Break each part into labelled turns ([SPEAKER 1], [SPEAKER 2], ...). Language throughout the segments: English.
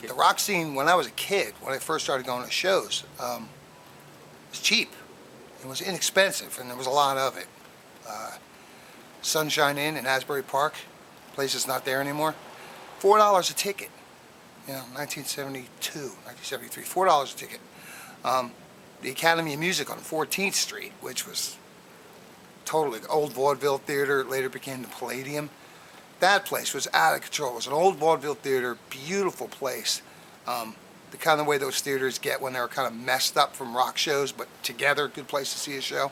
[SPEAKER 1] the, the rock scene when I was a kid, when I first started going to shows, um, was cheap. It was inexpensive, and there was a lot of it. Uh, Sunshine Inn in Asbury Park, place is not there anymore. Four dollars a ticket. You know, 1972, 1973, four dollars a ticket. Um, the Academy of Music on 14th Street, which was totally old vaudeville theater, later became the Palladium. That place was out of control. It was an old vaudeville theater, beautiful place. Um, the kind of way those theaters get when they're kind of messed up from rock shows, but together, good place to see a show.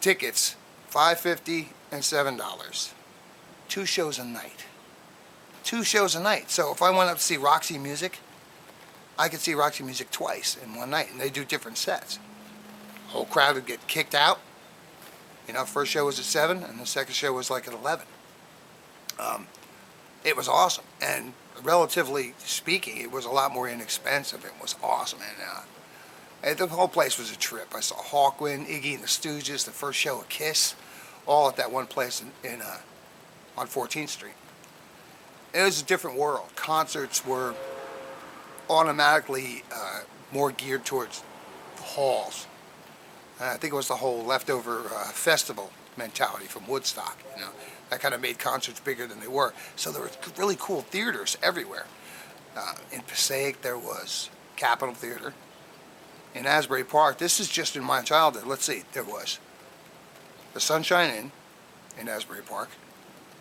[SPEAKER 1] Tickets, five fifty and seven dollars. Two shows a night. Two shows a night. So if I went up to see Roxy Music, I could see Roxy Music twice in one night, and they do different sets. Whole crowd would get kicked out. You know, first show was at seven, and the second show was like at eleven. Um, it was awesome, and relatively speaking, it was a lot more inexpensive. It was awesome, and, uh, and the whole place was a trip. I saw Hawkwind, Iggy and the Stooges, the first show of Kiss, all at that one place in, in uh, on 14th Street. It was a different world. Concerts were automatically uh, more geared towards the halls. I think it was the whole leftover uh, festival mentality from Woodstock. You know, that kind of made concerts bigger than they were. So there were really cool theaters everywhere. Uh, in Passaic, there was Capitol Theater. In Asbury Park, this is just in my childhood. Let's see, there was the Sunshine Inn in Asbury Park,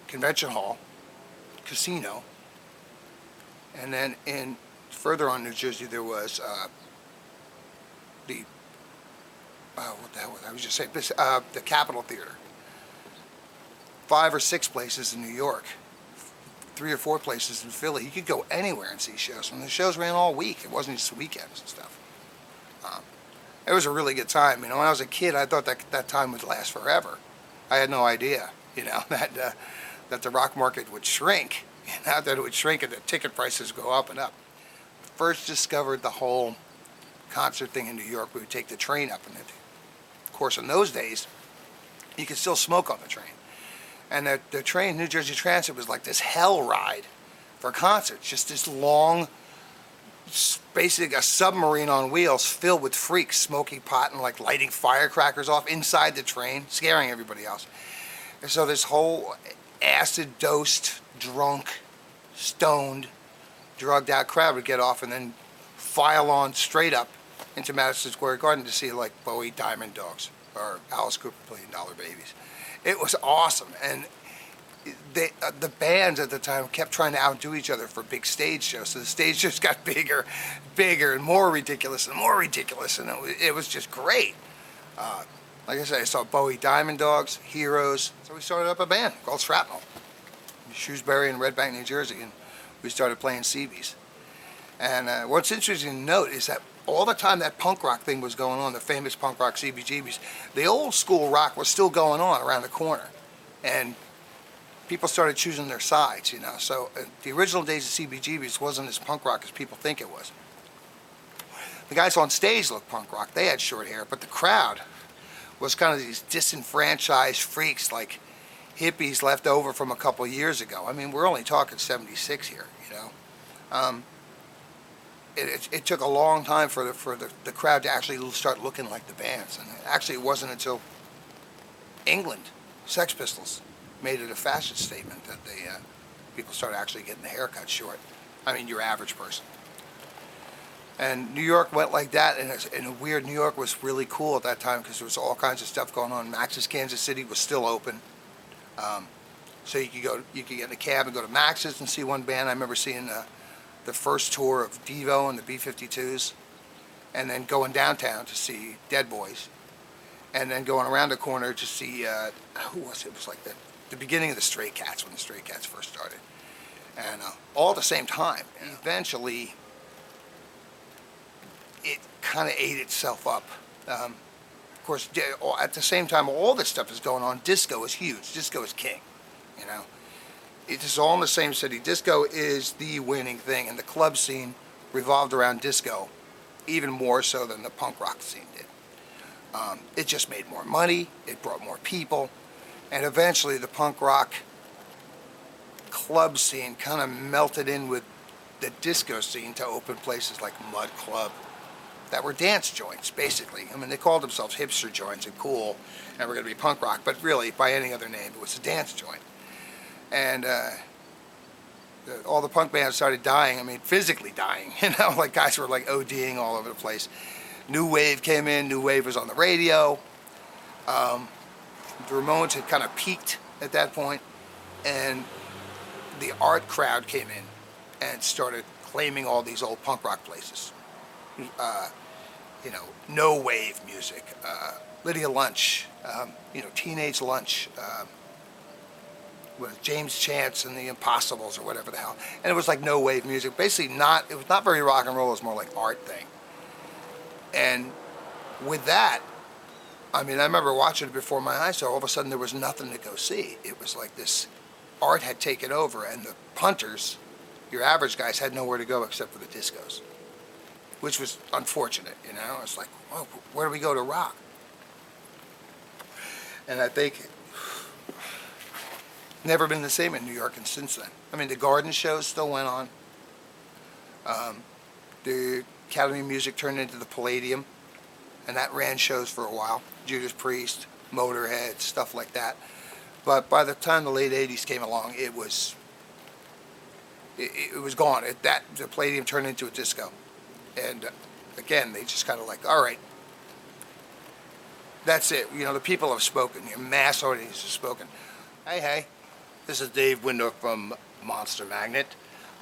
[SPEAKER 1] Convention Hall, Casino, and then in further on New Jersey there was uh, the uh, what the hell was I? Was just saying uh, the Capitol Theater. Five or six places in New York, three or four places in Philly. He could go anywhere and see shows. And the shows ran all week. It wasn't just weekends and stuff. Um, it was a really good time. You know, when I was a kid, I thought that that time would last forever. I had no idea, you know, that uh, that the rock market would shrink. Not that it would shrink and the ticket prices go up and up. First discovered the whole concert thing in New York. We would take the train up, and of course, in those days, you could still smoke on the train. And the, the train, New Jersey Transit, was like this hell ride for concerts. Just this long, basically a submarine on wheels filled with freaks smoking pot and like lighting firecrackers off inside the train, scaring everybody else. And so this whole acid dosed, drunk, stoned, drugged out crowd would get off and then file on straight up into Madison Square Garden to see like Bowie Diamond Dogs or Alice Cooper Billion Dollar Babies. It was awesome, and they, uh, the bands at the time kept trying to outdo each other for big stage shows. So the stage just got bigger, bigger, and more ridiculous and more ridiculous, and it was, it was just great. Uh, like I said, I saw Bowie Diamond Dogs, Heroes. So we started up a band called Shrapnel, in Shrewsbury and Red Bank, New Jersey, and we started playing CBs. And uh, what's interesting to note is that all the time that punk rock thing was going on, the famous punk rock CBGBs, the old school rock was still going on around the corner. And people started choosing their sides, you know. So uh, the original days of CBGBs wasn't as punk rock as people think it was. The guys on stage looked punk rock. They had short hair, but the crowd was kind of these disenfranchised freaks like hippies left over from a couple years ago. I mean, we're only talking 76 here, you know. Um, it, it, it took a long time for the for the, the crowd to actually start looking like the bands, and actually it wasn't until England, Sex Pistols, made it a fashion statement that they uh, people started actually getting the haircut short. I mean, your average person. And New York went like that, and, it's, and weird New York was really cool at that time because there was all kinds of stuff going on. Max's Kansas City was still open, um, so you could go, you could get in a cab and go to Max's and see one band. I remember seeing uh, the first tour of Devo and the B-52s, and then going downtown to see Dead Boys, and then going around the corner to see uh, who was it? It was like the, the beginning of the Stray Cats when the Stray Cats first started, and uh, all at the same time. And eventually, it kind of ate itself up. Um, of course, at the same time, all this stuff is going on. Disco is huge. Disco is king. You know, it is all in the same city. Disco is the winning thing, and the club scene revolved around disco, even more so than the punk rock scene did. Um, it just made more money. It brought more people, and eventually, the punk rock club scene kind of melted in with the disco scene to open places like Mud Club that were dance joints, basically. I mean, they called themselves hipster joints and cool, and were going to be punk rock, but really, by any other name, it was a dance joint. And uh, the, all the punk bands started dying. I mean, physically dying. You know, like guys were like ODing all over the place. New Wave came in. New Wave was on the radio. Um, the Ramones had kind of peaked at that point, and the art crowd came in and started claiming all these old punk rock places. Uh, you know, no wave music, uh, Lydia Lunch, um, you know, Teenage Lunch, um, with James Chance and the Impossibles or whatever the hell, and it was like no wave music. Basically, not it was not very rock and roll. It was more like art thing. And with that, I mean, I remember watching it before my eyes. So all of a sudden, there was nothing to go see. It was like this art had taken over, and the punters, your average guys, had nowhere to go except for the discos, which was unfortunate. You know, it's like, well, where do we go to rock? And I think never been the same in New York, and since then, I mean, the garden shows still went on. Um, the Academy of Music turned into the Palladium, and that ran shows for a while. Judas Priest, Motorhead, stuff like that. But by the time the late '80s came along, it was it, it was gone. It, that the Palladium turned into a disco, and uh, again, they just kind of like, all right, that's it. You know, the people have spoken. The mass audience has spoken. Hey, hey, this is Dave Wyndorf from Monster Magnet.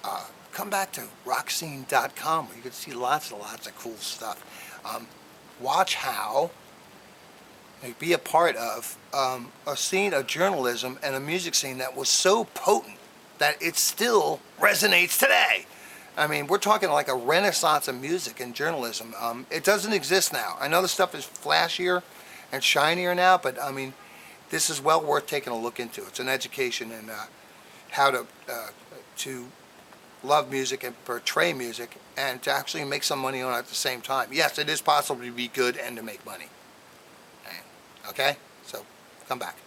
[SPEAKER 1] Uh, come back to rockscene.com where you can see lots and lots of cool stuff. Um, watch how be a part of um, a scene of journalism and a music scene that was so potent that it still resonates today. I mean, we're talking like a renaissance of music and journalism. Um, it doesn't exist now. I know the stuff is flashier and shinier now, but I mean, this is well worth taking a look into. It's an education in uh, how to uh, to love music and portray music and to actually make some money on it at the same time. Yes, it is possible to be good and to make money. Okay? So come back.